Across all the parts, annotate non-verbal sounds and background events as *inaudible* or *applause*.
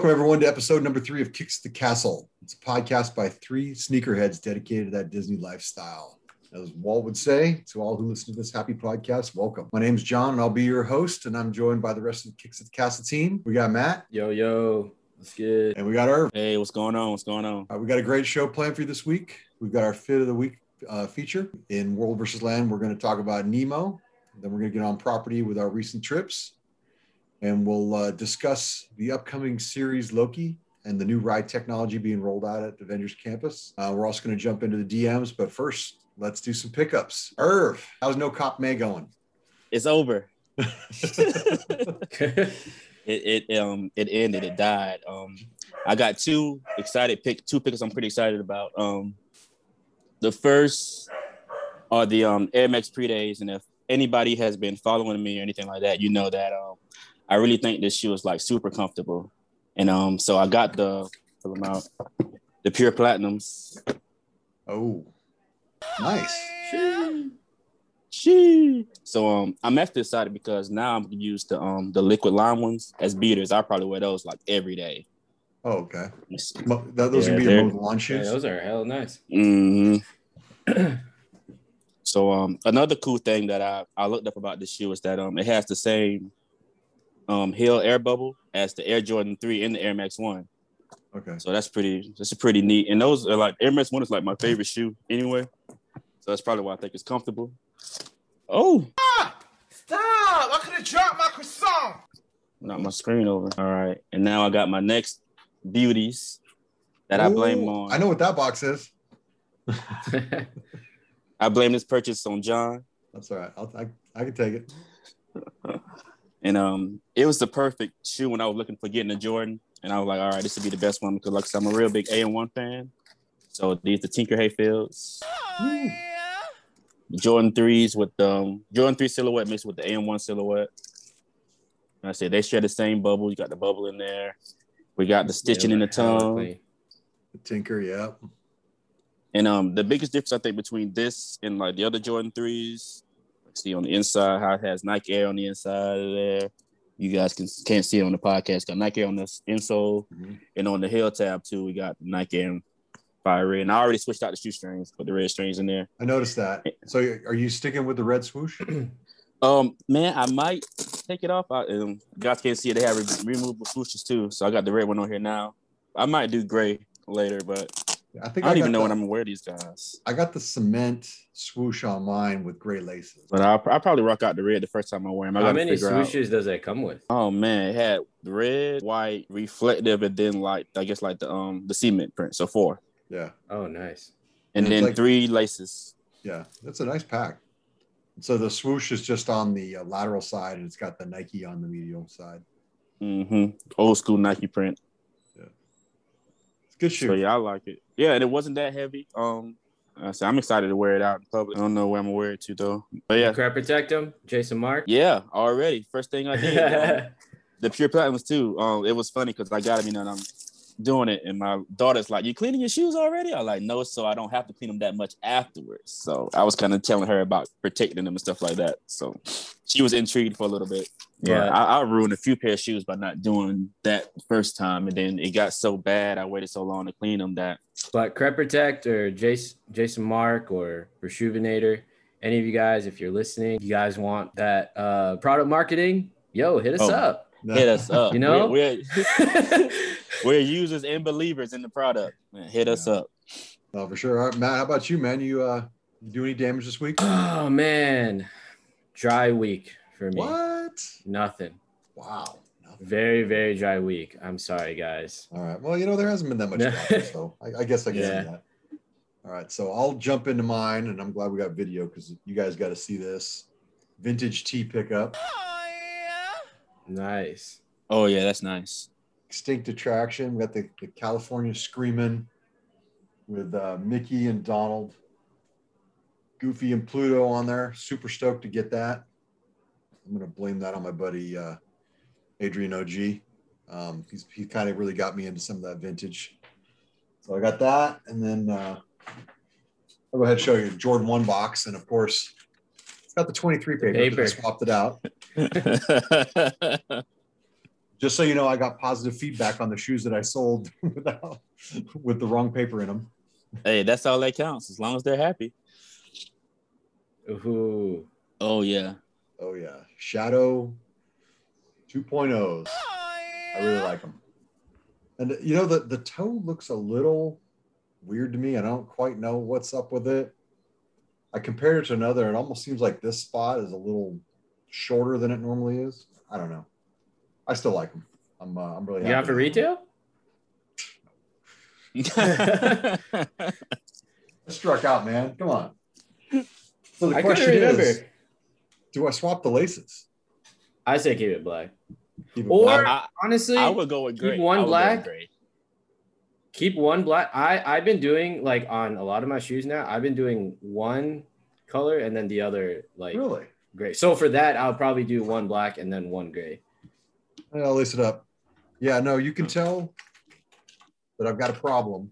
Welcome, everyone, to episode number three of Kicks the Castle. It's a podcast by three sneakerheads dedicated to that Disney lifestyle. As Walt would say, to all who listen to this happy podcast, welcome. My name's John, and I'll be your host, and I'm joined by the rest of the Kicks at the Castle team. We got Matt, Yo, yo, what's good? and we got Irv. Hey, what's going on? What's going on? Uh, we got a great show planned for you this week. We've got our fit of the week uh, feature in World versus Land. We're going to talk about Nemo. Then we're going to get on property with our recent trips, and we'll uh, discuss the upcoming series Loki and the new ride technology being rolled out at Avengers Campus. Uh, we're also going to jump into the DMs, but first, let's do some pickups. Irv, how's No Cop May going? It's over. *laughs* It it um it ended. It died. Um, I got two excited pick two picks. I'm pretty excited about. Um, the first are the um Air Max Pre-Days, and if anybody has been following me or anything like that, you know that um I really think this shoe is like super comfortable, and um so I got the pull them out the pure platinums. oh, nice. She. So um, I'm actually excited because now I'm gonna use the um the liquid lime ones as beaters. I probably wear those like every day. Oh, okay. Mo- th- Those Yeah, would be your they're- most launch Yeah, shoes. those are hell nice. hmm so um, another cool thing that I I looked up about this shoe is that um it has the same um heel air bubble as the Air Jordan Three and the Air Max One. Okay. So that's pretty that's pretty neat. And those are like Air Max One is like my favorite shoe anyway. So that's probably why I think it's comfortable. Oh, Stop! I could have dropped my croissant. Not my screen over. All right. And now I got my next beauties that I blame on. I know what that box is. *laughs* I blame this purchase on John. That's all right. I'll, I, I can take it. *laughs* And um it was the perfect shoe when I was looking for getting a Jordan. And I was like, all right, this would be the best one because like I said, I'm a real big AM1 fan. So these the Tinker Hatfields. Jordan threes with the um, Jordan three silhouette mixed with the AM1 silhouette. And I said they share the same bubble. You got the bubble in there. We got the stitching Yeah, in the tongue. The Tinker, yeah. And um, the biggest difference I think between this and like the other Jordan threes, see on the inside how it has Nike Air on the inside of there. You guys can can't see it on the podcast. Got Nike Air on the insole, Mhm. and on the heel tab too, we got Nike Air Fire Red. And I already switched out the shoestrings, put the red strings in there. I noticed that. So are you sticking with the red swoosh? *clears throat* Um, man, I might take it off. I, um, guys can't see it. They have re- removable swooshes too, so I got the red one on here now. I might do gray later, but I think I don't got even know the, when I'm gonna wear these guys. I got the cement swoosh on mine with gray laces. But I'll, I'll probably rock out the red the first time I wear them. I How gotta many figure out. swooshes does that come with? Oh man, it had red, white, reflective, and then like I guess like the um the cement print. So four, Yeah, Oh, nice. and It's then like- three laces. yeah. That's a nice pack. So the swoosh is just on the uh, lateral side, and it's got the Nike on the medial side. Mm-hmm. Old school Nike print. It's a good shoe. So yeah, I like it. Yeah, and it wasn't that heavy. Um, I said I'm excited to wear it out in public. I don't know where I'm gonna wear it to though. But yeah, Crep Protect them, Jason Markk. yeah, already. First thing I did. *laughs* um, the pure platinums too. Um, it was funny because I got them, you know, and I'm doing it, and my daughter's like, "You cleaning your shoes already?" I like, "No," so I don't have to clean them that much afterwards. So I was kind of telling her about protecting them and stuff like that. So she was intrigued for a little bit. Yeah. I, I ruined a few pair of shoes by not doing that first time, and then it got so bad. I waited so long to clean them that But Crep Protect or Jason, Jason Markk or Rejuvenator, any of you guys, if you're listening, you guys want that uh, product marketing, yo, hit us Oh. up. Hit us up. You know? we're, we're, we're users and believers in the product. Man, hit us Yeah. up. Oh, for sure. All right, Matt, how about you, man? You uh, you do any damage this week? oh, man. Dry week for me. What? Nothing. Wow. Nothing. Very, very dry week. I'm sorry, guys. All right. Well, you know, there hasn't been that much Yeah. so I, I guess I can see Yeah. that. All right. So I'll jump into mine, and I'm glad we got video because you guys got to see this vintage tea pickup, Nice. Oh yeah, that's nice. extinct attraction. We got the, the California Screaming with uh, Mickey and Donald, Goofy and Pluto on there. Super stoked to get that. I'm gonna blame that on my buddy uh, Adrian OG. Um, he's he kind of really got me into some of that vintage. So I got that, and then uh, I'll go ahead and show you Jordan One box, and of course, it's got the 23 paper. 'cause paper. I swapped it out. *laughs* Just so you know, I got positive feedback on the shoes that I sold *laughs* without, with the wrong paper in them. Hey, that's all that counts. As long as they're happy. Ooh. Oh yeah. Oh yeah, Shadow 2.0s. I really like them. And you know the the toe looks a little weird to me. I don't quite know what's up with it. I compared it to another, and it almost seems like this spot is a little shorter than it normally is. I don't know. I still like them. I'm uh, I'm really You have happy for with them. retail? *laughs* I struck out, man. Come on. So the I question remember. is, do I swap the laces? I say keep it black. Keep it Or black? I, honestly, I would go with keep one I would go with black. Keep one black. I I've been doing like on a lot of my shoes now. I've been doing one color and then the other like really? gray. So for that, I'll probably do one black and then one gray. I'll lace it up. Yeah, no, you can tell that I've got a problem.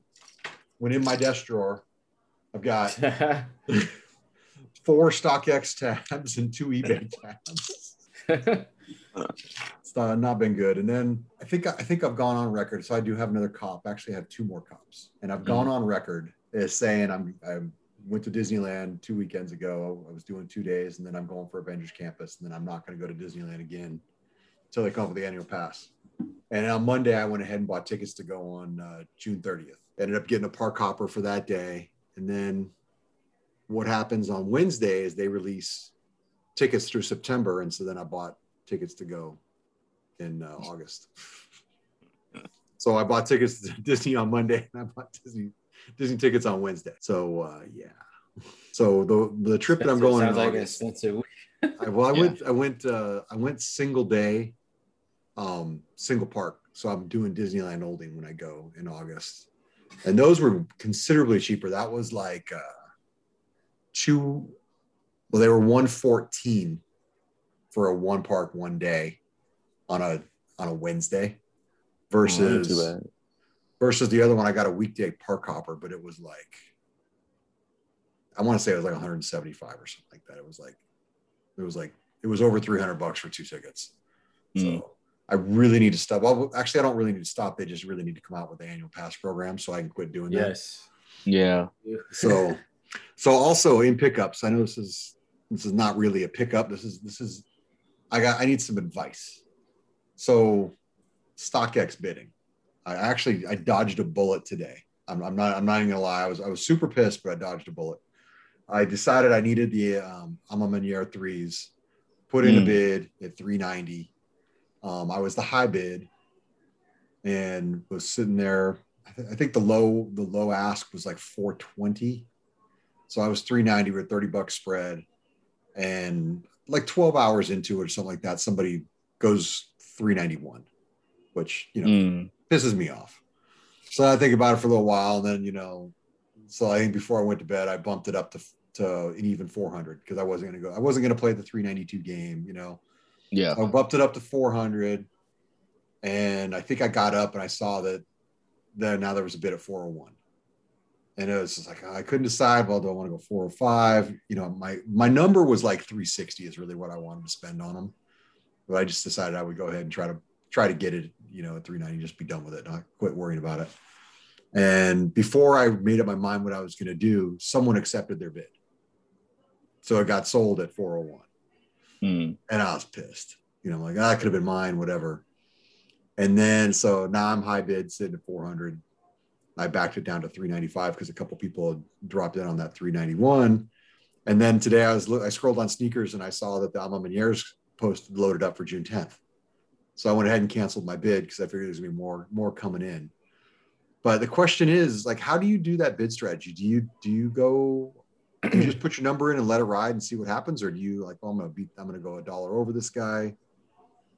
When in my desk drawer, I've got *laughs* four StockX tabs and two eBay *laughs* tabs. *laughs* It's not, been good. And then I think I think I've gone on record. So I do have another cop. Actually, I have two more cops, and I've gone on record as saying I'm I went to Disneyland two weekends ago. I was doing two days, and then I'm going for Avengers Campus, and then I'm not going to go to Disneyland again until they come up with the annual pass. And on Monday, I went ahead and bought tickets to go on uh, June 30th. Ended up getting a park hopper for that day, and then what happens on Wednesday is they release tickets through September, and so then I bought tickets to go in uh, August. *laughs* So I bought tickets to *laughs* Disney on Monday, and I bought Disney Disney tickets on Wednesday. So uh, yeah. So the the trip that I'm going in Sounds like August, expensive. week. I, well, I *laughs* Yeah. went I went uh, I went single day, um, single park. So I'm doing Disneyland Olding when I go in August, and those were considerably cheaper. That was like uh, two, well, they were one fourteen for a one park one day on a on a Wednesday Oh, versus too versus the other one. I got a weekday park hopper, but it was like I want to say it was like 175 or something like that. It was like it was like it was over 300 bucks for two tickets. Mm. So I really need to stop. Well, actually, I don't really need to stop. They just really need to come out with the annual pass program so I can quit doing that. Yes. Yeah. *laughs* So, so also in pickups, I know this is this is not really a pickup. This is this is I got I need some advice. So, StockX bidding. I actually I dodged a bullet today. I'm, I'm not I'm not even gonna lie. I was I was super pissed, but I dodged a bullet. I decided I needed the um, A Ma Maniére threes. Put in a Mm. bid at 390. Um, I was the high bid, and was sitting there I, th- I think the low the low ask was like 420 so i was 390 with 30 bucks spread and like 12 hours into it or something like that somebody goes 391 which you know Mm. pisses me off so i think about it for a little while and then you know so i think before i went to bed i bumped it up to to an even 400 because i wasn't going to go i wasn't going to play the 392 game you know Yeah. I bumped it up to 400, and I think I got up and I saw that then now there was a bid at 401, and it was just like I couldn't decide. Well, do I want to go 405? You know, my my number was like 360 is really what I wanted to spend on them, but I just decided I would go ahead and try to try to get it. You know, at 390, just be done with it, not quit worrying about it. And before I made up my mind what I was going to do, someone accepted their bid, so it got sold at 401 Mm. and I was pissed. You know, I'm like, ah, that could have been mine, whatever. And then so now I'm high bid sitting at 400. I backed it down to 395 because a couple people had dropped in on that 391. And then today I was I scrolled on SNKRS and I saw that the A Ma Maniére's post loaded up for June 10th. So I went ahead and canceled my bid because I figured there's gonna be more more coming in. But the question is, like, how do you do that bid strategy? Do you do you go *clears throat* do you just put your number in and let it ride and see what happens, or do you like, oh, I'm gonna beat, I'm gonna go a dollar over this guy?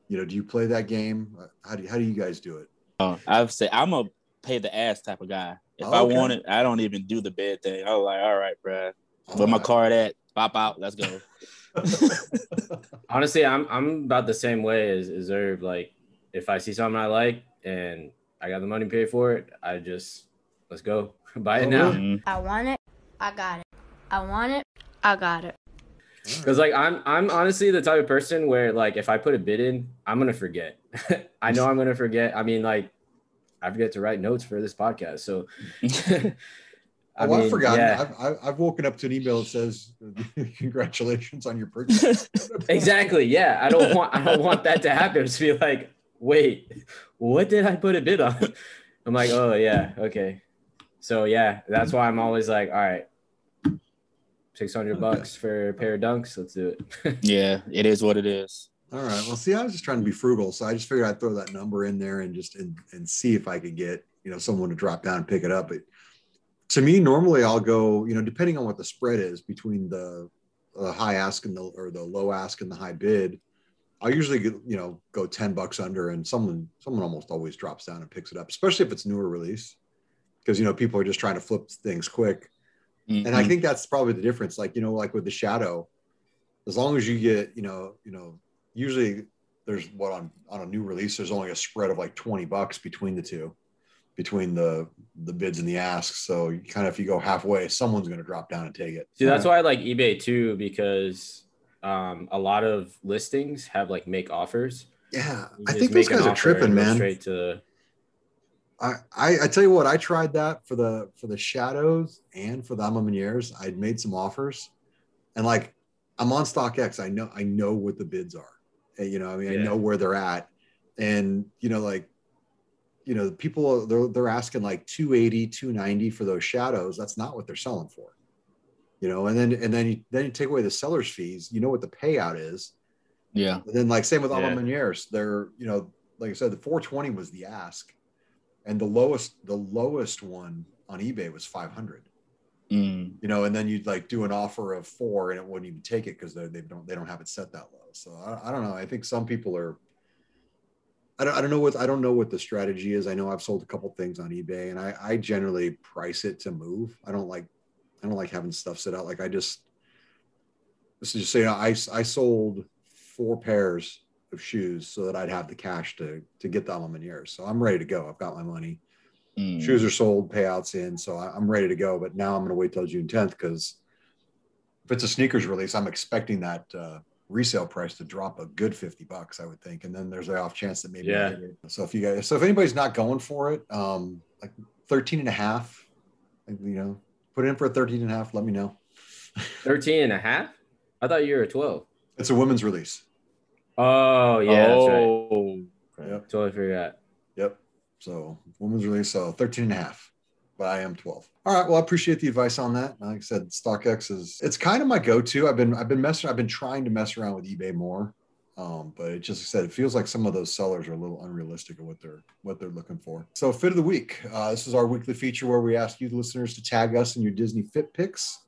You know, do you play that game? Uh, How do you, how do you guys do it? Uh, I've say I'm a pay the ass type of guy. If Oh, I okay. want it, I don't even do the bid thing. I was like, all right, bruh. Where my Uh, card at? Pop out. Let's go. *laughs* *laughs* Honestly, I'm I'm about the same way as, as Irv. Like, if I see something I like and I got the money to pay for it, I just let's go *laughs* buy it Oh, now. really? Mhm. I want it. I got it. I want it. I got it. Because like I'm I'm honestly the type of person where like if I put a bid in, I'm gonna forget. *laughs* I know I'm gonna forget. I mean, like I forget to write notes for this podcast. So I oh, I've forgotten. Yeah. I've, I've woken up to an email that says, *laughs* "Congratulations on your purchase." *laughs* exactly. Yeah, I don't want I don't want that to happen. To be like, wait, what did I put a bid on? I'm like, oh yeah, okay. So yeah, that's why I'm always like, all right, six hundred bucks for a pair of dunks. Let's do it. *laughs* yeah, it is what it is. All right. Well, see, I was just trying to be frugal, so I just figured I'd throw that number in there and just and, and see if I could get you know someone to drop down and pick it up. But to me, normally I'll go, you know, depending on what the spread is between the, the high ask and the or the low ask and the high bid. I'll usually get, you know go ten bucks under, and someone someone almost always drops down and picks it up, especially if it's newer release, because you know people are just trying to flip things quick. Mm-hmm. And I mm-hmm. think that's probably the difference. Like, you know, like with the shadow, as long as you get, you know, you know, usually there's what on on a new release, there's only a spread of like 20 bucks between the two, between the the bids and the asks. So you kind of if you go halfway, someone's gonna drop down and take it. See, that's why I like eBay too, because um a lot of listings have like make offers. Yeah, I think those guys are tripping, man. Straight to I, I, tell you what, I tried that for the for the shadows and for the A Ma Maniéres. I'd made some offers, and like I'm on StockX. I know I know what the bids are. You know, I mean, yeah. I know where they're at, and you know, like, you know, people they're they're asking like 280, 290 for those shadows. That's not what they're selling for. You know, and then and then you then you take away the seller's fees. You know what the payout is. Yeah. And then like same with yeah. A Ma Maniéres. They're you know, like I said, the 420 was the ask and the lowest the lowest one on ebay was 500 mm. you know and then you'd like do an offer of four and it wouldn't even take it because they don't they don't have it set that low so I, I, don't know i think some people are I don't, I don't know what i don't know what the strategy is i know i've sold a couple things on ebay and i i generally price it to move i don't like i don't like having stuff sit out like i just this is just saying i i sold four pairs of shoes so that I'd have the cash to to get the A Ma Maniéres. So I'm ready to go. I've got my money. Mm. Shoes are sold, payouts in, so I'm ready to go. But now I'm going to wait till June 10th because if it's a SNKRS release, I'm expecting that uh, resale price to drop a good 50 bucks, I would think. And then there's the off chance that maybe. Yeah. So if you guys, so if anybody's not going for it, um, like 13 and a half, you know, put it in for a 13 and a half. Let me know. *laughs* 13 and a half? I thought you were a 12. It's a women's release. Oh yeah, oh, right. Yep. Totally forgot. Yep. So women's release, so 13 and a half, but I am 12. All right. Well, I appreciate the advice on that. Like I said, StockX is it's kind of my go-to. I've been I've been messing I've been trying to mess around with eBay more. Um, but it just I said it feels like some of those sellers are a little unrealistic of what they're what they're looking for. So fit of the week. Uh, this is our weekly feature where we ask you the listeners to tag us in your Disney Fit picks.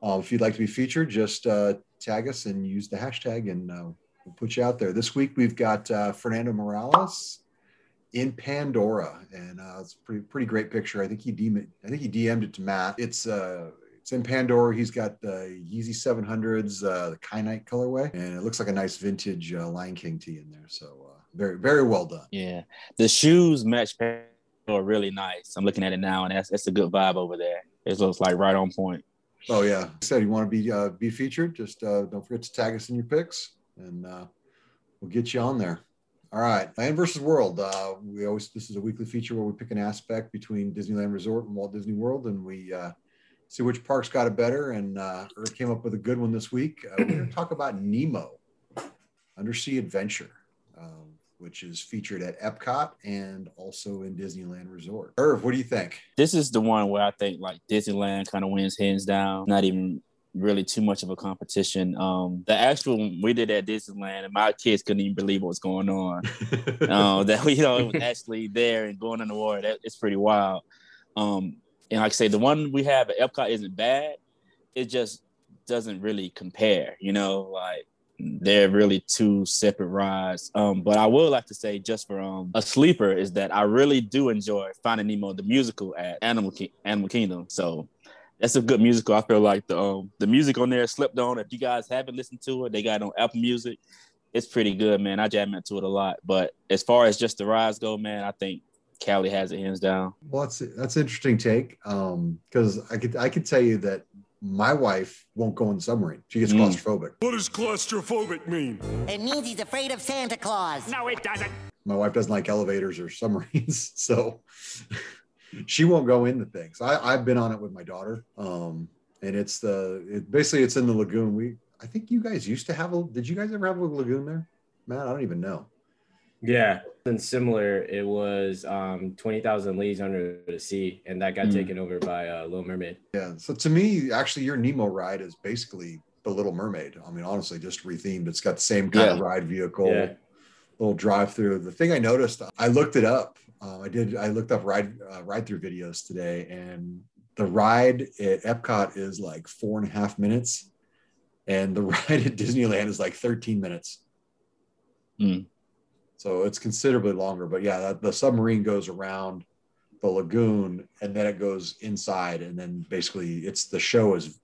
Uh, if you'd like to be featured, just uh, tag us and use the hashtag, and uh, we'll put you out there. This week we've got uh, Fernando Morales in Pandora, and uh, it's a pretty pretty great picture. I think he DM I think he DM'd it to Matt. It's uh it's in Pandora. He's got the Yeezy 700s, uh, the Kyanite colorway, and it looks like a nice vintage uh, Lion King tee in there. So uh, very very well done. Yeah, the shoes match Pandora really nice. I'm looking at it now, and that's that's a good vibe over there. It looks like right on point. Oh yeah, I said you want to be uh, be featured. Just uh, don't forget to tag us in your picks and uh, we'll get you on there. All right, Land versus World. Uh, we always this is a weekly feature where we pick an aspect between Disneyland Resort and Walt Disney World, and we uh, see which parks got it better. And uh, came up with a good one this week. Uh, we're going to talk about Nemo, Undersea Adventure, um, which is featured at Epcot and also in Disneyland Resort. Irv, what do you think? This is the one where I think like Disneyland kind of wins hands down. Not even really too much of a competition. Um, the actual we did at Disneyland, and my kids couldn't even believe what was going on. uh, *laughs* *laughs* that you know it was actually there and going on the water. That, it's pretty wild. Um, and like I say, the one we have at Epcot isn't bad. It just doesn't really compare. You know, like they're really two separate rides. Um, but I would like to say, just for um, a sleeper, is that I really do enjoy Finding Nemo the musical at Animal Ki- Animal Kingdom. So that's a good musical. I feel like the um, the music on there slept on. If you guys haven't listened to it, they got it on Apple Music. It's pretty good, man. I jam into it a lot. But as far as just the rides go, man, I think Cali has it hands down. Well, that's that's an interesting take. Um, because I could I could tell you that my wife won't go in the submarine. She gets Mm. claustrophobic. What does claustrophobic mean? It means he's afraid of Santa Claus. No, it doesn't. My wife doesn't like elevators or submarines, *laughs* so she won't go into things. I, I've been on it with my daughter, um, and it's the it, basically it's in the lagoon. We I think you guys used to have a. Did you guys ever have a lagoon there, Matt? I don't even know. Yeah, and similar. It was um, twenty thousand leagues under the sea, and that got Mm. taken over by uh, Little Mermaid. Yeah. So to me, actually, your Nemo ride is basically the Little Mermaid. I mean, honestly, just rethemed. It's got the same kind of ride vehicle, Yeah. little drive through. The thing I noticed, I looked it up. Uh, I did. I looked up ride uh, ride through videos today, and the ride at Epcot is like four and a half minutes, and the *laughs* ride at Disneyland is like thirteen minutes. Hmm. So it's considerably longer. But yeah, that, the submarine goes around the lagoon and then it goes inside and then basically it's the show is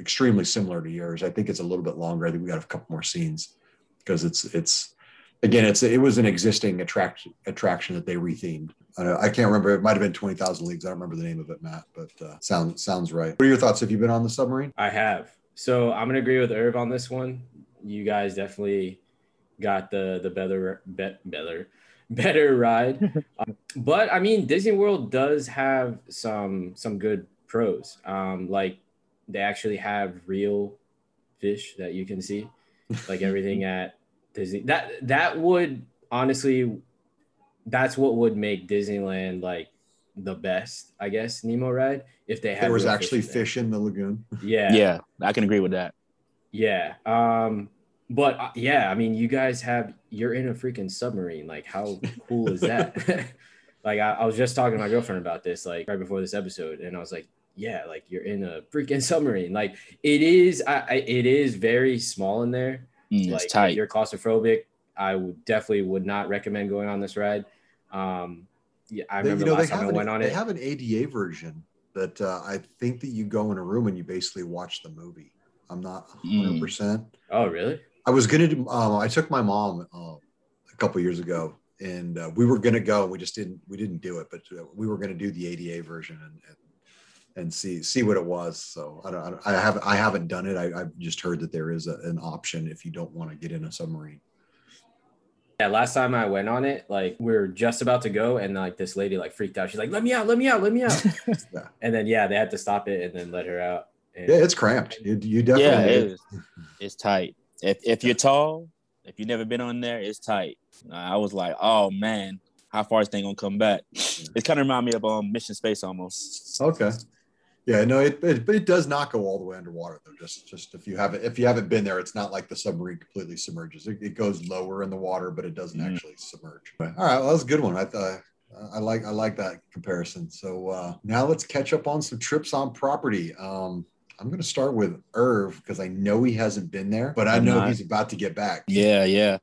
extremely similar to yours i think it's a little bit longer i think we got a couple more scenes because it's it's again it's it was an existing attraction attraction that they rethemed uh, i can't remember it might have been 20000 leagues i don't remember the name of it matt but uh, sounds sounds right what are your thoughts have you been on the submarine I have. So I'm gonna agree with Irv on this one. You guys definitely got the the better bet better better ride. *laughs* Um, but I mean Disney World does have some some good pros. Um like they actually have real fish that you can see. Like everything *laughs* at Disney. That that would honestly that's what would make Disneyland like the best, I guess, Nemo ride if they had there was real actually in fish in the lagoon *laughs* Yeah. Yeah, I can agree with that. Yeah. Um, but uh, yeah, I mean, you guys have you're in a freaking submarine. Like, how cool is that? *laughs* *laughs* like, I, I was just talking to my girlfriend about this, like right before this episode, and I was like, yeah, like you're in a freaking submarine. Like, it is, I, I it is very small in there. Mm, like, it's tight. if you're claustrophobic, I would definitely would not recommend going on this ride. Um, yeah, I They- remember you know, last time have I an- went on it. they have an ADA version that uh, i think that you go in a room and you basically watch the movie i'm not Mm. 100% oh, really? I was gonna do. Um, I took my mom uh, a couple years ago, and uh, we were gonna go. We just didn't. We didn't do it, but uh, we were gonna do the ADA version and and, and see see what it was. So I don't. I, don't, I haven't. I haven't done it. I, I've just heard that there is a, an option if you don't want to get in a submarine. Yeah, last time I went on it, like we are just about to go, and like this lady like freaked out. She's like, "Let me out! Let me out! Let me out!" *laughs* Yeah. And then yeah, they had to stop it and then let her out. And Yeah, it's cramped. You, you yeah, definitely. it is. It's tight. If if you're tall, if you've never been on there, it's tight. I was like, oh man, how far is this thing gonna come back? It kind of remind me of um Mission Space almost. Okay. Yeah, no, it, it it does not go all the way underwater though. Just just if you haven't if you haven't been there, it's not like the submarine completely submerges. It, it goes lower in the water, but it doesn't Mhm. actually submerge. All right, well, that's a good one. I thought I like I like that comparison. So uh, now let's catch up on some trips on property. Um, I'm going to start with Irv because I know he hasn't been there, but I know he's about to get back. Yeah, yeah.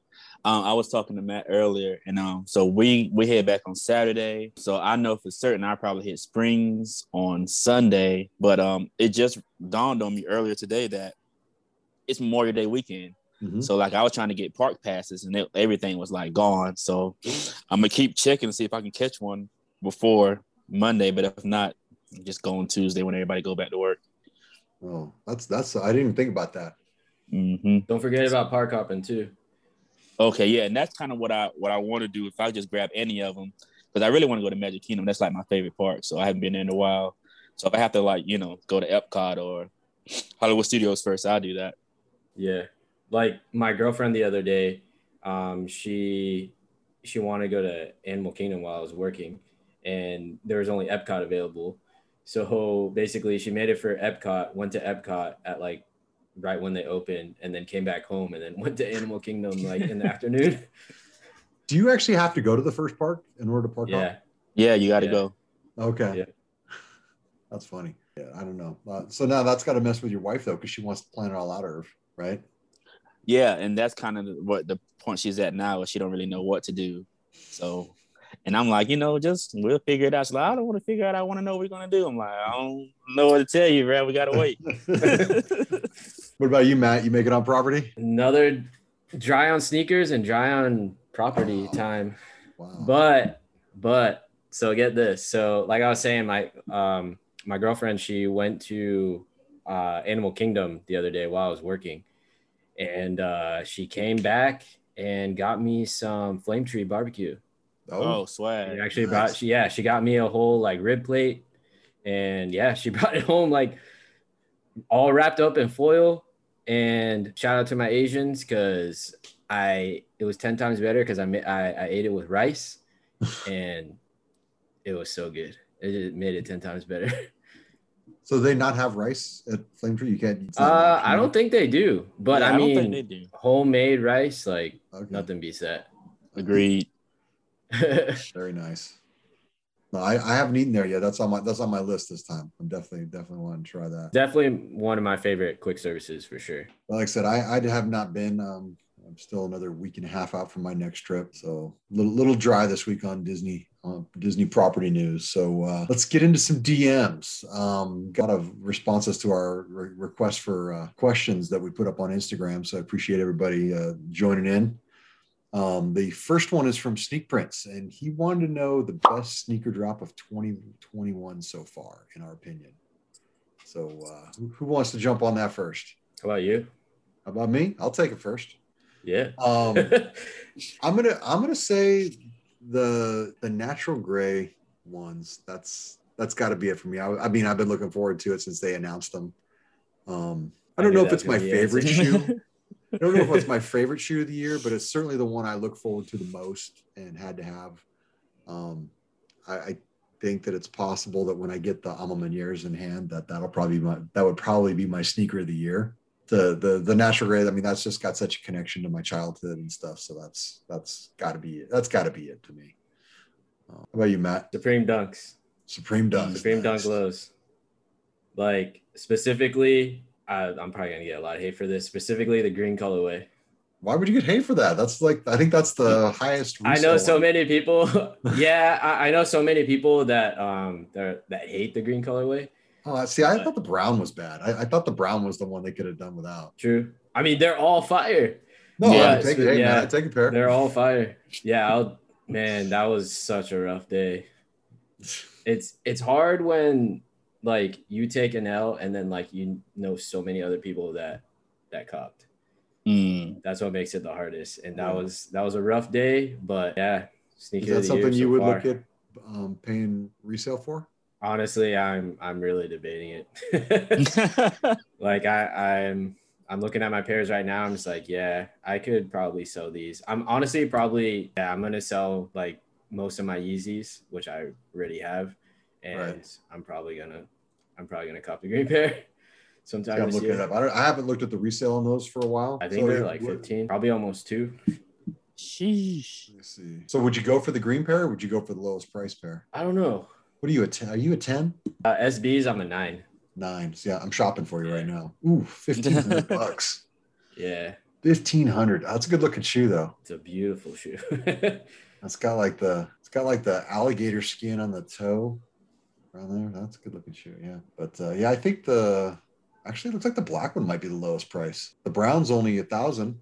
Um, I was talking to Matt earlier, and um, so we we head back on Saturday. So I know for certain I probably hit Springs on Sunday, but um, it just dawned on me earlier today that it's Memorial Day weekend. Mhm. So like I was trying to get park passes, and it, everything was like gone. So I'm gonna keep checking to see if I can catch one before Monday. But if not, just go on Tuesday when everybody go back to work. Oh, that's that's I didn't even think about that. hmm don't forget about park hopping too. Okay, yeah, and that's kind of what I what I want to do if I just grab any of them because I really want to go to Magic Kingdom. That's like my favorite park, so I haven't been there in a while. So if I have to like you know go to Epcot or Hollywood Studios first, I'll do that. Yeah, like my girlfriend the other day, um, she she wanted to go to Animal Kingdom while I was working, and there was only Epcot available. So basically, she made it for Epcot. Went to Epcot at like right when they opened, and then came back home, and then *laughs* went to Animal Kingdom like in the afternoon. *laughs* Do you actually have to go to the first park in order to park? hop? Yeah, Yeah, you got to Yeah. go. Okay. Yeah. That's funny. Yeah, I don't know. Uh, so now that's got to mess with your wife though, because she wants to plan it all out, Irv, right? Yeah, and that's kind of what the point she's at now is she don't really know what to do. So, and I'm like, you know, just we'll figure it out. She's like, I don't want to figure out. I want to know what we're gonna do. I'm like, I don't know what to tell you, man. We gotta wait. *laughs* what about you, Matt? You make it on property? another dry on sneakers and dry on property time. Wow. But but so get this. So like I was saying, my um my girlfriend she went to uh, Animal Kingdom the other day while I was working, and uh, she came back and got me some Flame Tree barbecue. Oh, She swag. actually nice. brought she yeah she got me a whole like rib plate, and yeah she *laughs* brought it home like all wrapped up in foil. And shout out to my Asians because I it was ten times better because I, ma- I I ate it with rice, *laughs* and it was so good. It just made it ten times better. *laughs* So they not have rice at Flame Tree? You can't. it's not an Uh, option, I don't think they do, but Yeah, I don't mean, think they do. homemade rice, like Okay. nothing beats that. Agreed. *laughs* Very nice. No, I, I haven't eaten there yet. That's on my that's on my list this time. I'm definitely definitely wanting to try that. Definitely one of my favorite quick services for sure. Like I said, I, I have not been. Um, I'm still another week and a half out from my next trip, so little little dry this week on Disney uh, Disney property news. So uh, let's get into some DMs. Um, got a responses to our re- request for uh, questions that we put up on Instagram. So I appreciate everybody uh, joining in. Um, the first one is from Sneak Prince, and he wanted to know the best sneaker drop of 2021 so far, in our opinion. So, uh, who, who wants to jump on that first? How about you? How about me? I'll take it first. Yeah. Um, *laughs* I'm gonna I'm gonna say the the natural gray ones. That's that's got to be it for me. I, I mean, I've been looking forward to it since they announced them. Um, I I don't knew know if it's my gonna be the favorite shoe. *laughs* I don't know if it's my favorite shoe of the year, but it's certainly the one I look forward to the most and had to have. Um, I, I think that it's possible that when I get the Alma in hand, that that'll probably be my that would probably be my sneaker of the year. The the the natural gray. I mean, that's just got such a connection to my childhood and stuff. So that's that's got to be it. That's got to be it to me. Uh, how about you, Matt? Supreme Dunks. Supreme Dunks. Supreme Dunk lows. Like specifically, I, I'm probably gonna get a lot of hate for this. Specifically, the green colorway. Why would you get hate for that? That's like I think that's the highest. I know so one. many people. *laughs* yeah, I, I know so many people that um that that hate the green colorway. Oh, see, I thought the brown was bad. I, I thought the brown was the one they could have done without. True. I mean, they're all fire. No, Yeah, I take so-. Hey, yeah. man, take a pair. They're all fire. Yeah, I'll, man, that was such a rough day. It's it's hard when like you take an L and then like you know so many other people that that copped. Mm. That's what makes it the hardest. And that was that was a rough day, but yeah, Is that of the year something you so would far. look at um, paying resale for? Honestly, I'm I'm really debating it. *laughs* *laughs* like I I'm I'm looking at my pairs right now. I'm just like, yeah, I could probably sell these. I'm honestly probably yeah, I'm gonna sell like most of my Yeezys, which I already have, and Right. I'm probably gonna I'm probably gonna cop the green pair *laughs* sometime I'm this looking year. it up. I, don't, I haven't looked at the resale on those for a while. I think So they're it- like 15, probably almost two. Sheesh. Let me see. So would you go for the green pair or would you go for the lowest price pair? I don't know. What are you a 10? Are you a 10? Uh, SBs, I'm a nine. Nine. So yeah, I'm shopping for you right now. Ooh, 1500 *laughs* bucks. Yeah, 1500 That's a good looking shoe though. it's a beautiful shoe. *laughs* It's got like the it's got like the alligator skin on the toe around there. That's a good looking shoe, yeah. But uh, yeah, I think the actually it looks like the black one might be the lowest price. The brown's only a thousand.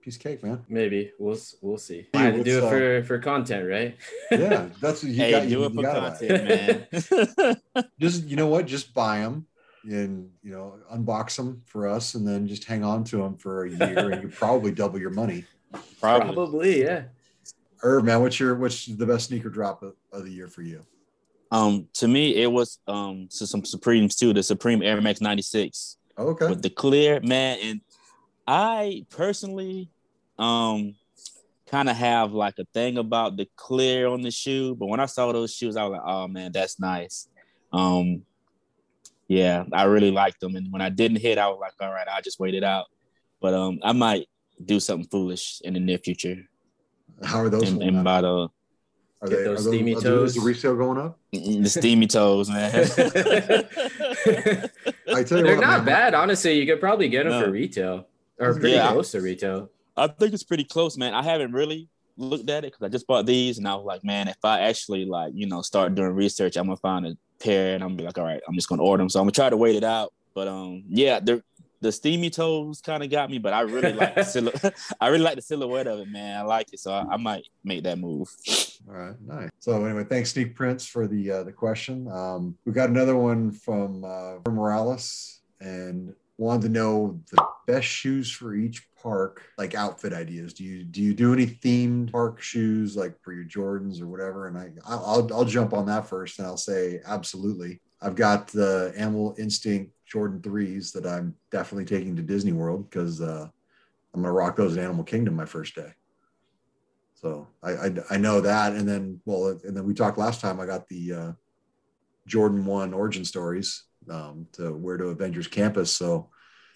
Piece of cake, man. Maybe we'll we'll see. Hey, I had to do it uh, for for content, right? Yeah, that's what you hey, got. do you, it you for got that. content, man. *laughs* *laughs* Just you know what? Just buy them and you know unbox them for us, and then just hang on to them for a year, and you *laughs* probably double your money. Probably. Probably, yeah. Irv, man, what's your what's the best sneaker drop of, of the year for you? Um, to me, it was um so some Supremes too. The Supreme Air Max 96 Oh, okay. with the clear man. And I personally um kind of have like a thing about the clear on the shoe. But when I saw those shoes, I was like, oh man, that's nice. Um yeah, I really liked them. And when I didn't hit, I was like, all right, I'll just wait it out. But um I might do something foolish in the near future How are those? and, and buy the Are Get they those are steamy are toes. the resale going up? the steamy toes, man. *laughs* *laughs* I tell you They're what, not man, bad, honestly. You could probably get them No. for retail or pretty Yeah. close to retail. I think it's pretty close, man. I haven't really looked at it because I just bought these, and I was like, man, if I actually like, you know, start doing research, I'm gonna find a pair, and I'm gonna be like, all right, I'm just gonna order them. So I'm gonna try to wait it out. But um, yeah, the the steamy toes kind of got me, but I really like the silhouette. *laughs* *laughs* I really like the silhouette of it, man. I like it, so I, I might make that move. All right, nice. So anyway, thanks, Sneak Prince, for the uh, the question. Um, we got another one from uh, from Morales and wanted to know the best shoes for each park, like outfit ideas. Do you do you do any themed park shoes like for your Jordans or whatever? And I I'll I'll jump on that first, and I'll say absolutely. I've got the Animal Instinct Jordan threes that I'm definitely taking to Disney World because uh, I'm gonna rock those at Animal Kingdom my first day. So I, I I know that, and then well, and then we talked last time. I got the uh, Jordan One origin stories um, to wear to Avengers Campus. So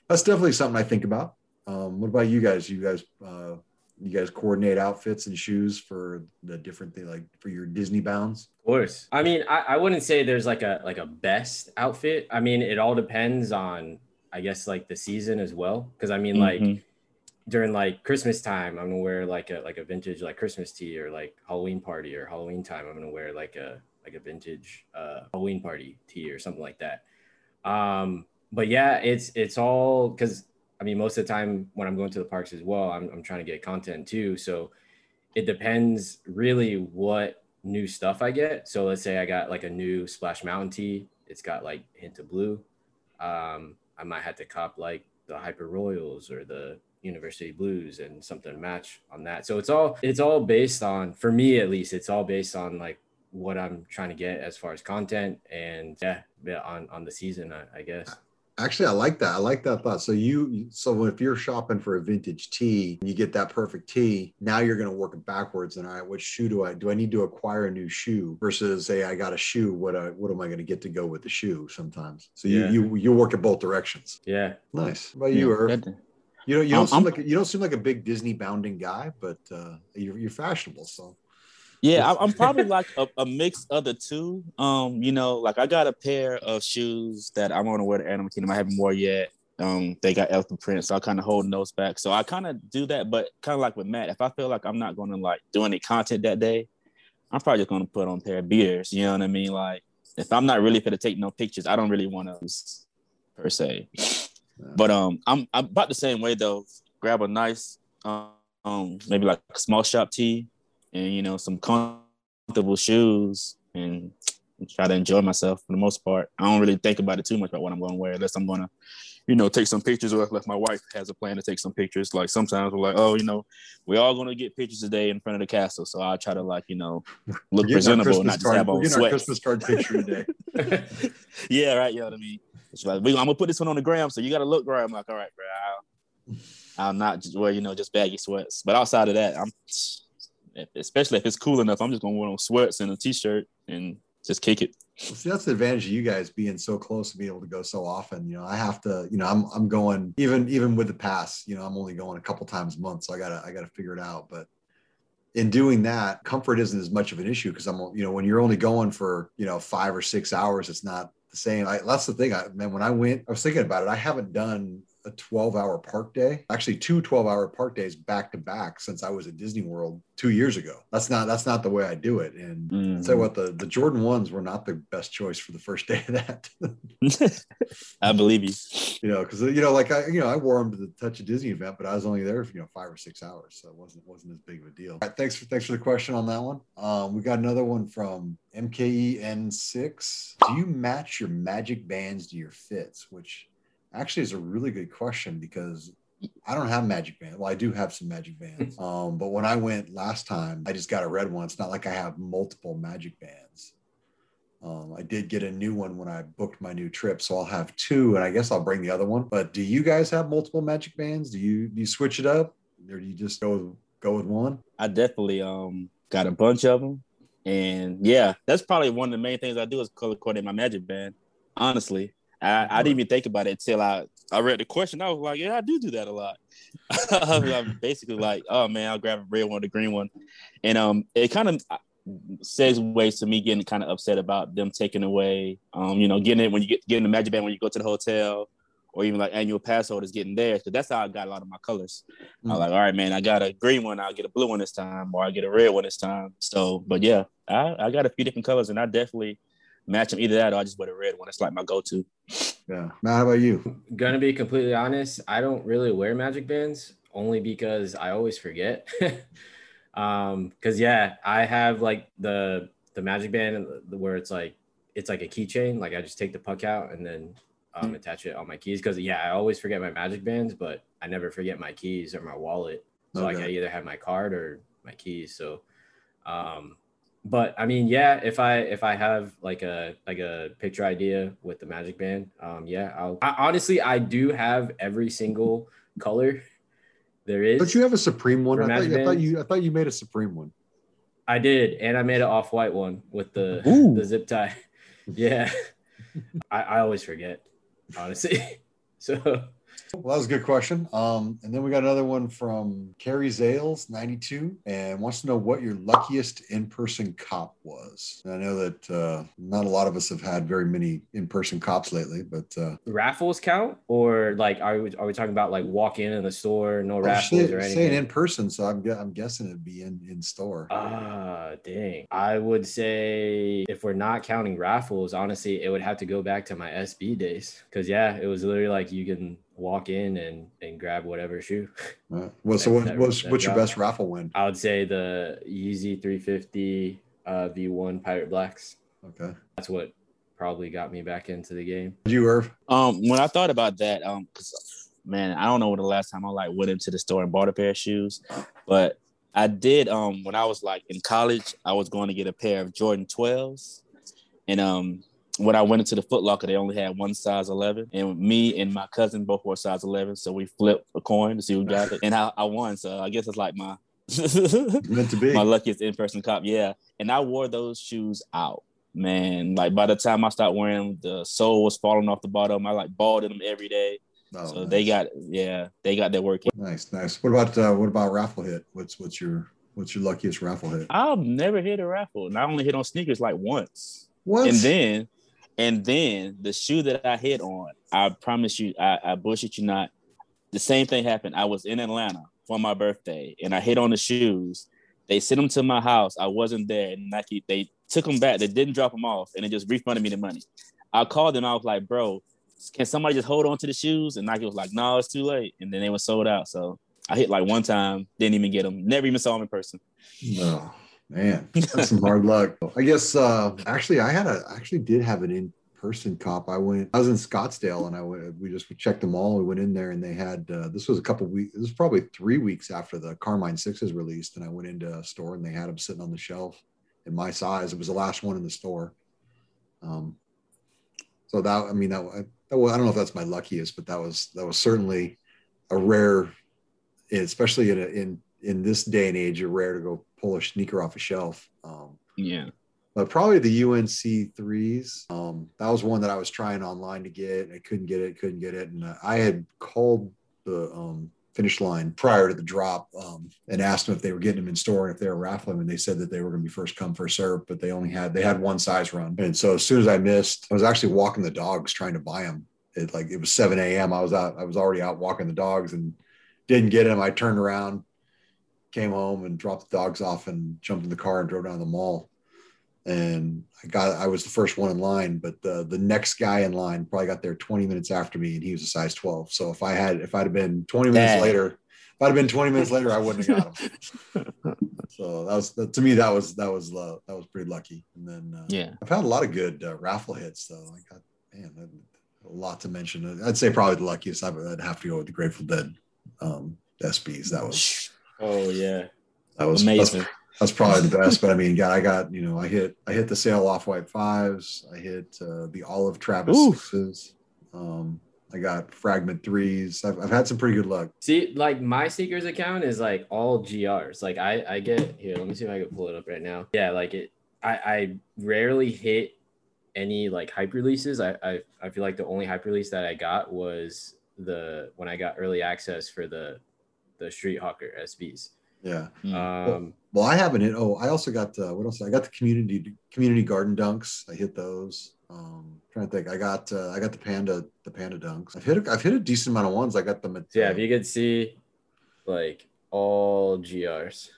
that's definitely something I think about. Um, what about you guys? You guys, uh, you guys coordinate outfits and shoes for the different thing, like for your Disney bounds. Of course. I mean, I, I wouldn't say there's like a like a best outfit. I mean, it all depends on I guess like the season as well. Cause I mean like Mhm. during like Christmas time, I'm gonna wear like a like a vintage like Christmas tee or like Halloween party or Halloween time, I'm gonna wear like a like a vintage uh Halloween party tee or something like that. Um but yeah, it's it's all because I mean most of the time when I'm going to the parks as well, I'm I'm trying to get content too. So it depends really what new stuff I get. So let's say I got like a new Splash Mountain tee. It's got like hint of blue. Um, I might have to cop like the Hyper Royals or the University Blues and something to match on that. So it's all it's all based on for me at least. It's all based on like what I'm trying to get as far as content and yeah, on on the season I, I guess. Actually, I like that. I like that thought. So you, so if you're shopping for a vintage tee, and you get that perfect tee. Now you're going to work it backwards. And all right, what shoe do I do? I need to acquire a new shoe versus say I got a shoe. What I, what am I going to get to go with the shoe? Sometimes. So you Yeah. you you work in both directions. Yeah. Nice. What about you, Yeah, Irv? You don't you don't Um, seem I'm- like a, you don't seem like a big Disney bounding guy, but uh, you're you're fashionable. So Yeah, I- I'm *laughs* probably like a, a mix of the two. Um, you know, like I got a pair of shoes that I'm gonna wear to Animal Kingdom. I haven't worn yet. Um, they got elephant print, so I kind of hold those back. So I kind of do that, but kind of like with Matt, if I feel like I'm not going to like do any content that day, I'm probably just going to put on a pair of beers. You know what I mean? Like if I'm not really to take no pictures, I don't really want to per se. But um, I'm I'm about the same way though. Grab a nice um, um maybe like a small shop tee and you know some comfortable shoes and try to enjoy myself for the most part. I don't really think about it too much about what I'm going to wear unless I'm going to, you know, take some pictures or if my wife has a plan to take some pictures. Like sometimes we're like, oh, you know, we're all going to get pictures today in front of the castle. So I try to like, you know, *laughs* look We're presentable, Christmas not just card- have on sweats. Christmas card picture today. *laughs* *laughs* yeah, right. You know what I mean? It's like, I'm gonna put this one on the gram, so you gotta look right. I'm like, all right, bro. I'll, I'll not just wear, you know, just baggy sweats. But outside of that, I'm especially if it's cool enough, I'm just gonna wear on sweats and a t-shirt and just kick it. Well, see, that's the advantage of you guys being so close to being able to go so often. You know, I have to, you know, I'm I'm going even even with the pass, you know, I'm only going a couple times a month. So I gotta I gotta figure it out. But in doing that, comfort isn't as much of an issue because I'm, you know, when you're only going for, you know, five or six hours, it's not the same. I, that's the thing. I man, when I went, I was thinking about it. I haven't done a 12 hour park day, actually two 12 hour park days back to back since I was at Disney World two years ago. That's not that's not the way I do it. And Mm. You what, the, the Jordan ones were not the best choice for the first day of that. *laughs* I believe you. you know, because you know, like I, you know, I wore them to the Touch of Disney event, but I was only there for you know five or six hours, so it wasn't wasn't as big of a deal. All right, thanks for thanks for the question on that one. Um, we got another one from MKEN6. Do you match your magic bands to your fits? Which actually is a really good question because I don't have magic bands. Well, I do have some magic bands. *laughs* Um, but when I went last time, I just got a red one. It's not like I have multiple magic bands. Um, I did get a new one when I booked my new trip, so I'll have two, and I guess I'll bring the other one. But do you guys have multiple magic bands? Do you do you switch it up, or do you just go with, go with one? I definitely um got a bunch of them, and yeah, that's probably one of the main things I do is color coordinate my magic band. Honestly, I, I didn't even think about it until I I read the question. I was like, yeah, I do do that a lot. *laughs* I'm basically like, oh man, I'll grab a red one, the green one, and um, it kind of segues to me getting kind of upset about them taking away, um, you know, getting it when you get getting the magic band when you go to the hotel, or even like annual pass holders getting theirs. Because that's how I got a lot of my colors. I was Mm. like, all right, man, I got a green one, I'll get a blue one this time, or I get a red one this time. So, but yeah, I, I got a few different colors, and I definitely match them either that or I just wear the red one. It's like my go-to. Yeah, Matt, how about you? Gonna be completely honest, I don't really wear magic bands only because I always forget. *laughs* um, because yeah, I have like the the magic band where it's like it's like a keychain. Like I just take the puck out and then um, attach it on my keys because yeah, I always forget my magic bands, but I never forget my keys or my wallet. So like I either have my card or my keys. So, um, but I mean, yeah, if I if I have like a like a picture idea with the magic band, um, yeah, I'll I, honestly I do have every single color there is. Don't you have a Supreme one? I thought, you, I thought you I thought you made a Supreme one. I did, and I made an off white one with the Ooh. the zip tie. *laughs* Yeah, *laughs* I, I always forget, honestly. *laughs* So Well, that was a good question. Um, and then we got another one from Carrie Zales, 92, and wants to know what your luckiest in-person cop was. And I know that uh, not a lot of us have had very many in-person cops lately, but uh, raffles count, or like are we are we talking about like walk in in the store, no I'm raffles say- or saying anything? in person, so I'm, I'm guessing it'd be in in store. Ah, dang. I would say if we're not counting raffles, honestly, it would have to go back to my SB days. Cause yeah, it was literally like you can walk in and and grab whatever shoe. Uh, *laughs* well, so what, that- what's, that what's your best raffle win? I would say the Yeezy 350 uh, V1 Pirate Blacks. Okay. That's what probably got me back into the game. You, Irv? Um, when I thought about that, um, 'cause, man, I don't know when the last time I like went into the store and bought a pair of shoes, but I did. Um, when I was like in college, I was going to get a pair of Jordan 12s, and um, when I went into the Foot Locker, they only had one size 11, and me and my cousin both were size 11, so we flipped a coin to see who got it, and I, I won. So I guess it's like my *laughs* Meant to be. my luckiest in-person cop. Yeah, and I wore those shoes out, man. Like by the time I stopped wearing them, the sole was falling off the bottom. I like balled in them every day. Oh, so nice. they got yeah, they got their work. in. nice, nice. What about uh, what about raffle hit? What's what's your what's your luckiest raffle hit? I've never hit a raffle, and I only hit on sneakers like once. What? And then, and then the shoe that I hit on, I promise you, I, I bullshit you not. The same thing happened. I was in Atlanta for my birthday, and I hit on the shoes. They sent them to my house. I wasn't there, and Nike they took them back. They didn't drop them off, and they just refunded me the money. I called them. I was like, "Bro, can somebody just hold on to the shoes?" And Nike was like, "No, it's too late." And then they were sold out. So I hit like one time, didn't even get them. Never even saw them in person. No, man, *laughs* that's some hard luck. I guess uh actually I had a I actually did have an in-person cop. I went I was in Scottsdale and I went we just checked them all. We went in there and they had uh this was a couple weeks, this was probably three weeks after the Carmine Sixes released, and I went into a store and they had them sitting on the shelf in my size. It was the last one in the store. Um so that I mean that, that was, I don't know if that's my luckiest, but that was that was certainly a rare especially in a, in in this day and age, you're rare to go pull a sneaker off a shelf. Um, Yeah. but probably the UNC threes. Um, that was one that I was trying online to get. I couldn't get it, couldn't get it, and uh, I had called the um, finish line prior to the drop um, and asked them if they were getting them in store and if they were raffling, and they said that they were going to be first come first serve, but they only had they had one size run, and so as soon as I missed, I was actually walking the dogs trying to buy them. It like it was 7 a.m. I was out, I was already out walking the dogs and didn't get them. I turned around, came home and dropped the dogs off and jumped in the car and drove down to the mall. And I got I was the first one in line, but the the next guy in line probably got there 20 minutes after me and he was a size 12. So if I had if I'd have been 20 minutes Dang. later, if I'd have been 20 minutes later, I wouldn't have got him. *laughs* so that was that, to me that was that was uh, that was pretty lucky. And then uh, Yeah. I've had a lot of good uh, raffle hits though. I got man, a lot to mention. I'd say probably the luckiest. I'd I'd have to go with the Grateful Dead um, SBs. That was *laughs* Oh yeah. that was Amazing. That's, that's probably the best. But I mean, God, I got you know, I hit I hit the sale off white fives. I hit uh, the olive Travis Ooh. sixes. Um, I got fragment threes. I've, I've had some pretty good luck. See, like my SNKRS account is like all GRs. Like I, I get here. Let me see if I can pull it up right now. Yeah, like it. I, I rarely hit any like hype releases. I, I, I feel like the only hype release that I got was the when I got early access for the, the Street Hawker SBs. Yeah. Mm. Um, Well, I haven't hit. Oh, I also got uh, what else? I got the community community garden dunks. I hit those. Um, trying to think. I got uh, I got the panda the panda dunks. I've hit a, I've hit a decent amount of ones. I got them at yeah, uh, if you could see, like all GRs.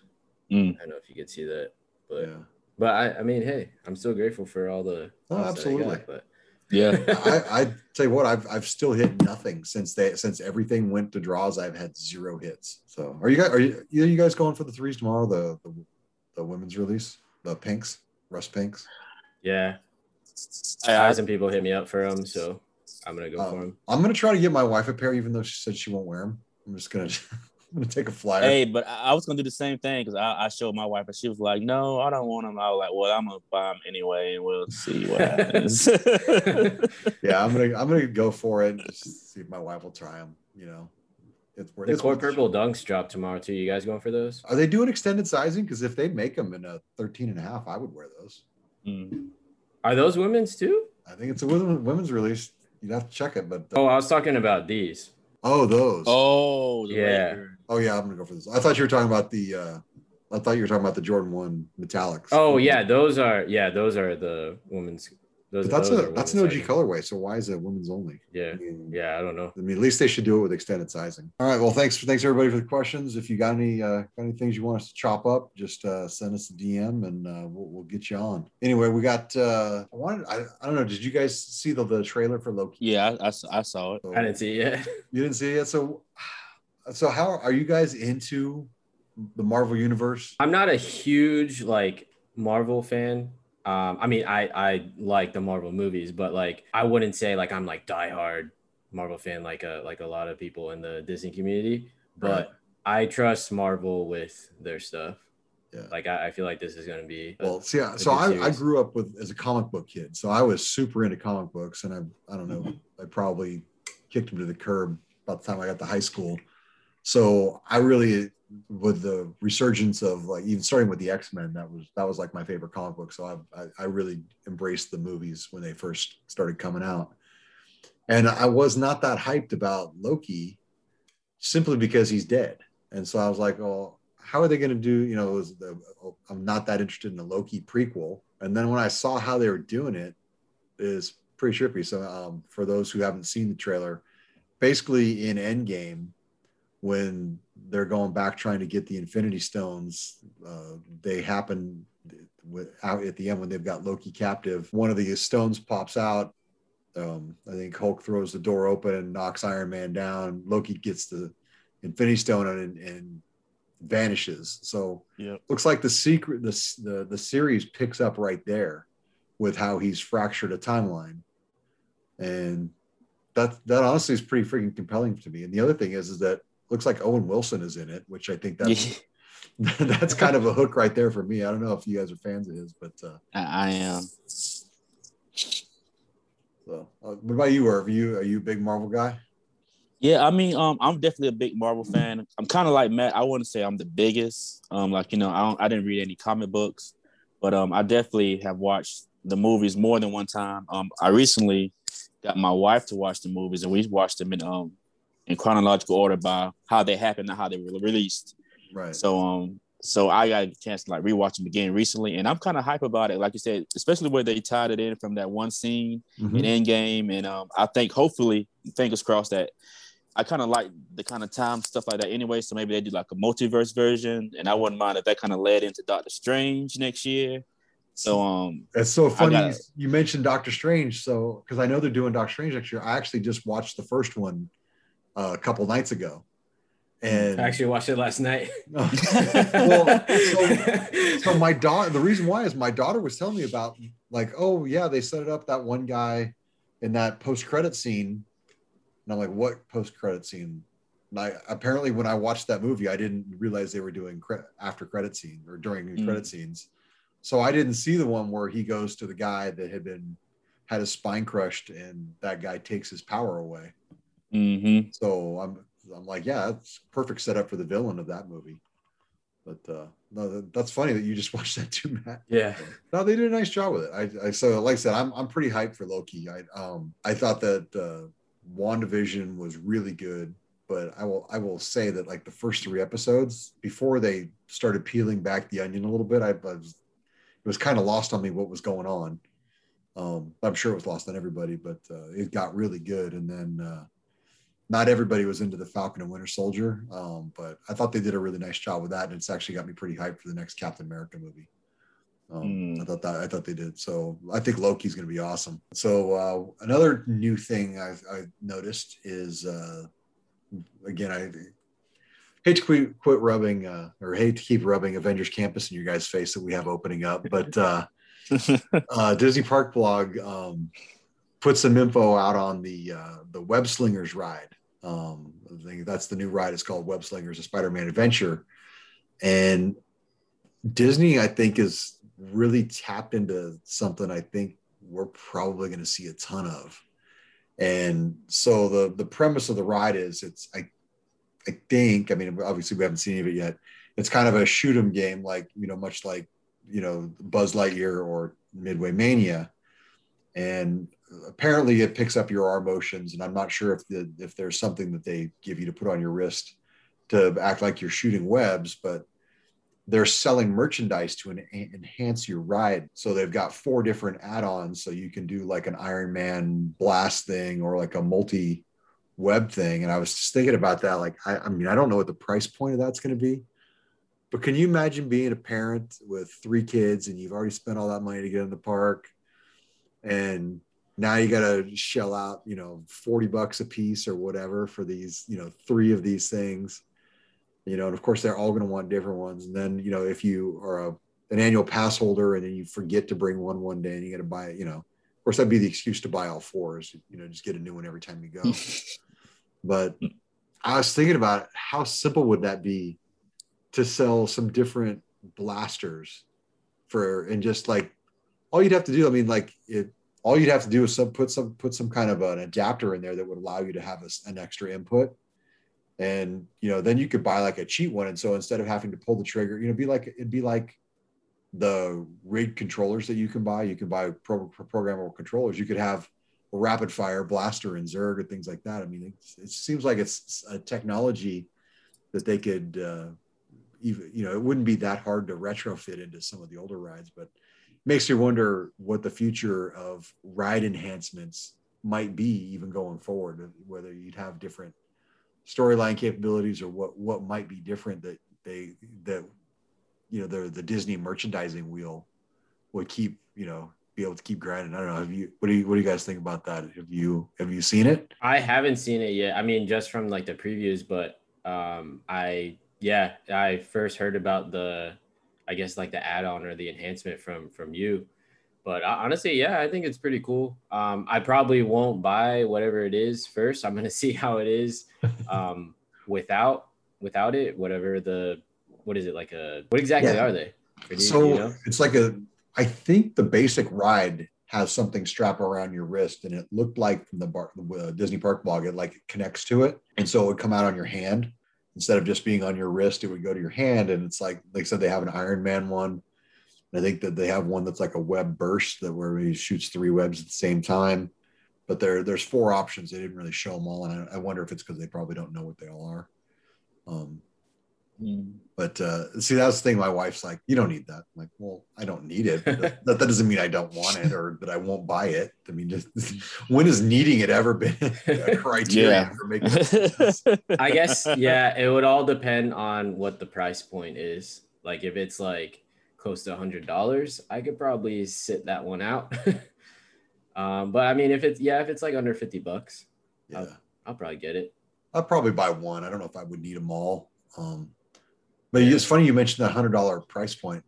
Mm. I don't know if you could see that, but yeah. but I, I mean, hey, I'm still grateful for all the. Oh, ones that I got, absolutely. but Yeah. I, I tell you what, I've I've still hit nothing since they since everything went to draws. I've had zero hits. So are you guys are you, are you guys going for the threes tomorrow? The the, the women's release, the pinks, rust pinks. yeah, I, had some people hit me up for them. So I'm gonna go Um, for him. I'm gonna try to get my wife a pair, even though she said she won't wear them. I'm just gonna, I'm *laughs* gonna take a flyer. Hey, but I, I was gonna do the same thing because I, I showed my wife and she was like, "No, I don't want them." I was like, "Well, I'm gonna buy them anyway, and we'll see what happens." *laughs* *laughs* Yeah, I'm gonna, I'm gonna go for it. and Just see if my wife will try them. You know, it's worth. The it's core worth- purple dunks drop tomorrow too. You guys going for those? Are they doing extended sizing? Because if they make them in a 13 and a half, I would wear those. Mm. Are those women's too? I think it's a women, women's release. You'd have to check it, but Oh, I was talking about these. oh, those. Oh, the Yeah. Lakers. Oh yeah, I'm gonna go for this. I thought you were talking about the. uh I thought you were talking about the Jordan One metallics. Oh yeah, those are yeah, those are the women's. Those, but that's those a that's an OG sizing. colorway. So why is it women's only? Yeah, I mean, yeah, I don't know. I mean, at least they should do it with extended sizing. All right. Well, thanks thanks everybody for the questions. If you got any uh, got any things you want us to chop up, just uh, send us a DM and uh, we'll, we'll get you on. Anyway, we got. Uh, I wanted. I, I don't know. Did you guys see the, the trailer for Loki? Yeah, I, I, I saw it. So- I didn't see it yet. You didn't see it yet. So, so how are you guys into the Marvel universe? I'm not a huge like Marvel fan. Um, I mean, I I like the Marvel movies, but like I wouldn't say like I'm like diehard Marvel fan like a like a lot of people in the Disney community. But Right. I trust Marvel with their stuff. Yeah. Like I, I feel like this is gonna be. a- Well, see, a so I, I grew up with as a comic book kid, so I was super into comic books, and I I don't know, I probably kicked them to the curb about the time I got to high school. So I really, with the resurgence of like even starting with the X Men, that was that was like my favorite comic book. So I, I I really embraced the movies when they first started coming out, and I was not that hyped about Loki, simply because he's dead. And so I was like, oh how are they going to do? You know, the, I'm not that interested in the Loki prequel. And then when I saw how they were doing it, is pretty trippy. So um, for those who haven't seen the trailer, basically in Endgame, when they're going back trying to get the Infinity Stones, uh, they happen with, out at the end when they've got Loki captive. One of the stones pops out. Um, I think Hulk throws the door open and knocks Iron Man down. Loki gets the Infinity Stone and, and vanishes. So Yep. looks like the secret, the, the the series picks up right there with how he's fractured a timeline, and that that honestly is pretty freaking compelling to me. And the other thing is, is that looks like Owen Wilson is in it, which I think that's *laughs* that's kind of a hook right there for me. I don't know if you guys are fans of his, but uh, I, I am. so, uh, what about you? Irv? Are you are you a big Marvel guy? Yeah, I mean, um, I'm definitely a big Marvel fan. I'm kind of like Matt. I wouldn't say I'm the biggest. Um, like you know, I don't, I didn't read any comic books, but um, I definitely have watched the movies more than one time. Um, I recently got my wife to watch the movies, and we watched them in um in chronological order by how they happened and how they were released. Right. So um, so I got a chance to like rewatch them again recently, and I'm kind of hype about it. Like you said, especially where they tied it in from that one scene Mhm. in Endgame, and um, I think hopefully, fingers crossed that I kind of like the kind of time stuff like that anyway. So maybe they do like a multiverse version, and I wouldn't mind if that kind of led into Doctor Strange next year. So um, It's so funny gotta- you, you mentioned Doctor Strange. So because I know they're doing Doctor Strange next year, I actually just watched the first one uh, a couple nights ago, and I actually watched it last night. *laughs* well, so, *laughs* so my daughter. The reason why is my daughter was telling me about like, oh yeah, they set it up that one guy in that post credit scene, and I'm like, what post credit scene? And I apparently when I watched that movie, I didn't realize they were doing cre- after credit scene or during Mm. credit scenes. So I didn't see the one where he goes to the guy that had been had his spine crushed and that guy takes his power away. Mhm. So I'm I'm like, yeah, that's perfect setup for the villain of that movie. But uh no, that's funny that you just *laughs* watched that too, Matt. yeah, No, they did a nice job with it. I, I so like I said, I'm I'm pretty hyped for Loki. I um I thought that uh WandaVision was really good, but I will I will say that like the first three episodes before they started peeling back the onion a little bit, I, I was it was kind of lost on me what was going on. Um, I'm sure it was lost on everybody, but uh, it got really good. And then uh, not everybody was into the Falcon and Winter Soldier, um, but I thought they did a really nice job with that, and it's actually got me pretty hyped for the next Captain America movie. Um, Mm. I thought that I thought they did. So I think Loki's going to be awesome. So uh, another new thing I've, I've noticed is uh, again I hate to quit, quit rubbing uh, or hate to keep rubbing Avengers Campus in your guys' face that we have opening up, but uh, *laughs* uh, Disney Park Blog um, put some info out on the uh, the Web Slingers ride. Um, that's the new ride. It's called Web Slingers, a Spider-Man adventure, and Disney, I think, is really tapped into something. I think we're probably going to see a ton of. And so the the premise of the ride is it's I I think I mean obviously we haven't seen any of it yet. It's kind of a shoot 'em game, like you know, much like you know Buzz Lightyear or Midway Mania, and apparently it picks up your arm motions. And I'm not sure if the if there's something that they give you to put on your wrist to act like you're shooting webs, but they're selling merchandise to en- enhance your ride. So they've got four different add-ons. So you can do like an Iron Man blast thing or like a multi web thing. And I was just thinking about that. Like, I, I mean, I don't know what the price point of that's going to be, but can you imagine being a parent with three kids and you've already spent all that money to get in the park and now you got to shell out, you know, 40 bucks a piece or whatever for these, you know, three of these things you know, and of course they're all going to want different ones. And then, you know, if you are a, an annual pass holder and then you forget to bring one one day and you got to buy it, you know, of course that'd be the excuse to buy all fours, you know, just get a new one every time you go. *laughs* but I was thinking about how simple would that be to sell some different blasters for, and just like all you'd have to do, I mean, like it, all you'd have to do is some, put some, put some kind of an adapter in there that would allow you to have a, an extra input. And you know then you could buy like a cheat one. And so instead of having to pull the trigger you know be like it'd be like the rig controllers that you can buy. You can buy pro- programmable controllers. You could have a rapid fire blaster and zerg and things like that. I mean it seems like it's a technology that they could uh, even you know it wouldn't be that hard to retrofit into some of the older rides but makes you wonder what the future of ride enhancements might be even going forward whether you'd have different storyline capabilities or what what might be different that they that you know the the Disney merchandising wheel would keep you know be able to keep grinding. I don't know. Have you what do you what do you guys think about that? Have you have you seen it? I haven't seen it yet. I mean, just from like the previews, but um, I yeah, I first heard about the I guess like the add-on or the enhancement from from you. But honestly, yeah, I think it's pretty cool. Um, I probably won't buy whatever it is first. I'm gonna *laughs* see how it is um, without without it. Whatever the what is it like a what exactly Yeah. are they? You- so you know? it's like a I think the basic ride has something strapped around your wrist, and it looked like from the, bar, the uh, Disney Park blog, it like it connects to it, and so it would come out on your hand instead of just being on your wrist. It would go to your hand, and it's like like I said, they have an Iron Man one. I think that they have one that's like a web burst that where he shoots three webs at the same time. But there there's four options. They didn't really show them all, and I, I wonder if it's because they probably don't know what they all are. Um, but uh, see, that's the thing. My wife's like, "You don't need that." I'm like, well, I don't need it. But *laughs* that, that doesn't mean I don't want it or that I won't buy it. I mean, just *laughs* when has needing it ever been a *laughs* criteria Yeah. for making? sense? I guess yeah, it would all depend on what the price point is. Like if it's like close to a hundred dollars, I could probably sit that one out. um, but I mean, if it's yeah, if it's like under fifty bucks, Yeah, I'll probably get it. I'll probably buy one. I don't know if I would need them all. Um, but it's funny you mentioned that hundred dollar price point.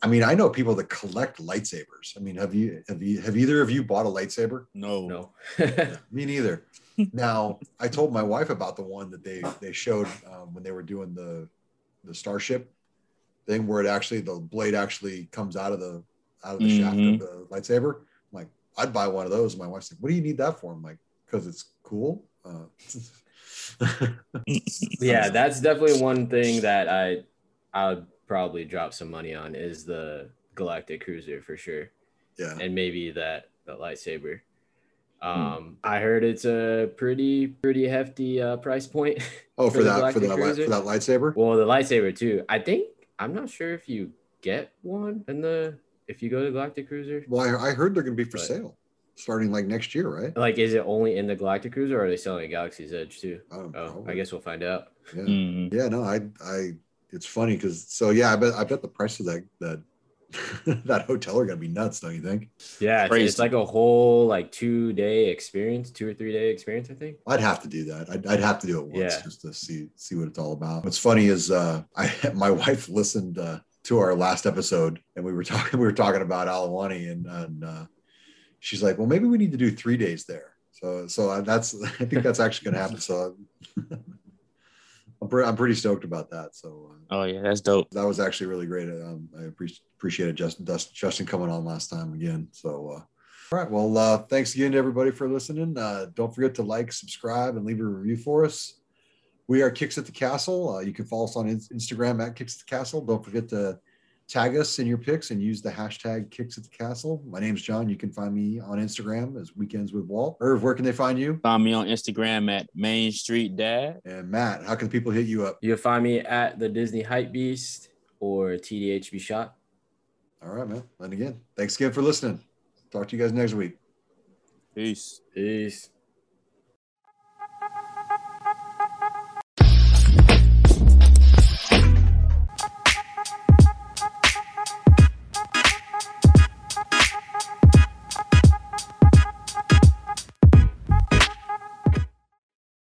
I mean, I know people that collect lightsabers. I mean, have you have you have either of you bought a lightsaber? no. No. *laughs* Me neither. now, I told my wife about the one that they they showed um, when they were doing the the starship thing, where it actually the blade actually comes out of the out of the shaft of Mhm. the lightsaber. I'm like, I'd buy one of those. My wife's like, "What do you need that for?" I'm like, "Because it's cool." Uh, *laughs* *laughs* yeah, that's definitely one thing that I I would probably drop some money on is the Galactic Cruiser for sure, yeah. and maybe that the lightsaber. Um, I heard it's a pretty pretty hefty uh, price point. *laughs* Oh, For for that for that for that lightsaber. well, the lightsaber too. I think I'm not sure if you get one in the if you go to Galactic Cruiser. Well, I, I heard they're going to be for But- sale starting like next year, right? Like, is it only in the Galactic Cruiser, or are they selling at Galaxy's Edge too? Um, Oh, I guess we'll find out. Yeah. Mhm. Yeah, no, I, I, it's funny because so yeah, I bet, I bet the price of that that *laughs* that hotel are gonna be nuts, don't you think? Yeah, it's, Crazy. it's like a whole like two day experience, two or three day experience, I think. I'd have to do that. I'd, I'd have to do it once Yeah. just to see see what it's all about. What's funny is uh, *laughs* I my wife listened uh, to our last episode and we were talking we were talking about Aulani and and uh, she's like, well, maybe we need to do three days there. So, so that's, *laughs* I think that's actually going to happen. So *laughs* I'm, pre- I'm pretty stoked about that. So uh, Oh yeah, that's dope. that was actually really great. Um, I appreciate appreciated Justin, Justin coming on last time again. So, uh, all right. Well, uh, thanks again to everybody for listening. Uh, don't forget to like, subscribe, and leave a review for us. We are Kicks at the Castle. Uh, you can follow us on in- Instagram at Kicks at the Castle. Don't forget to tag us in your pics and use the hashtag Kicks at the Castle. My name's John. You can find me on Instagram as Weekends with Walt. Irv, where can they find you? Find me on Instagram at Main Street Dad. And Matt, how can people hit you up? You'll find me at the Disney Hype Beast or TDHB Shot. All right, man. And again, thanks again for listening. Talk to you guys next week. Peace. Peace.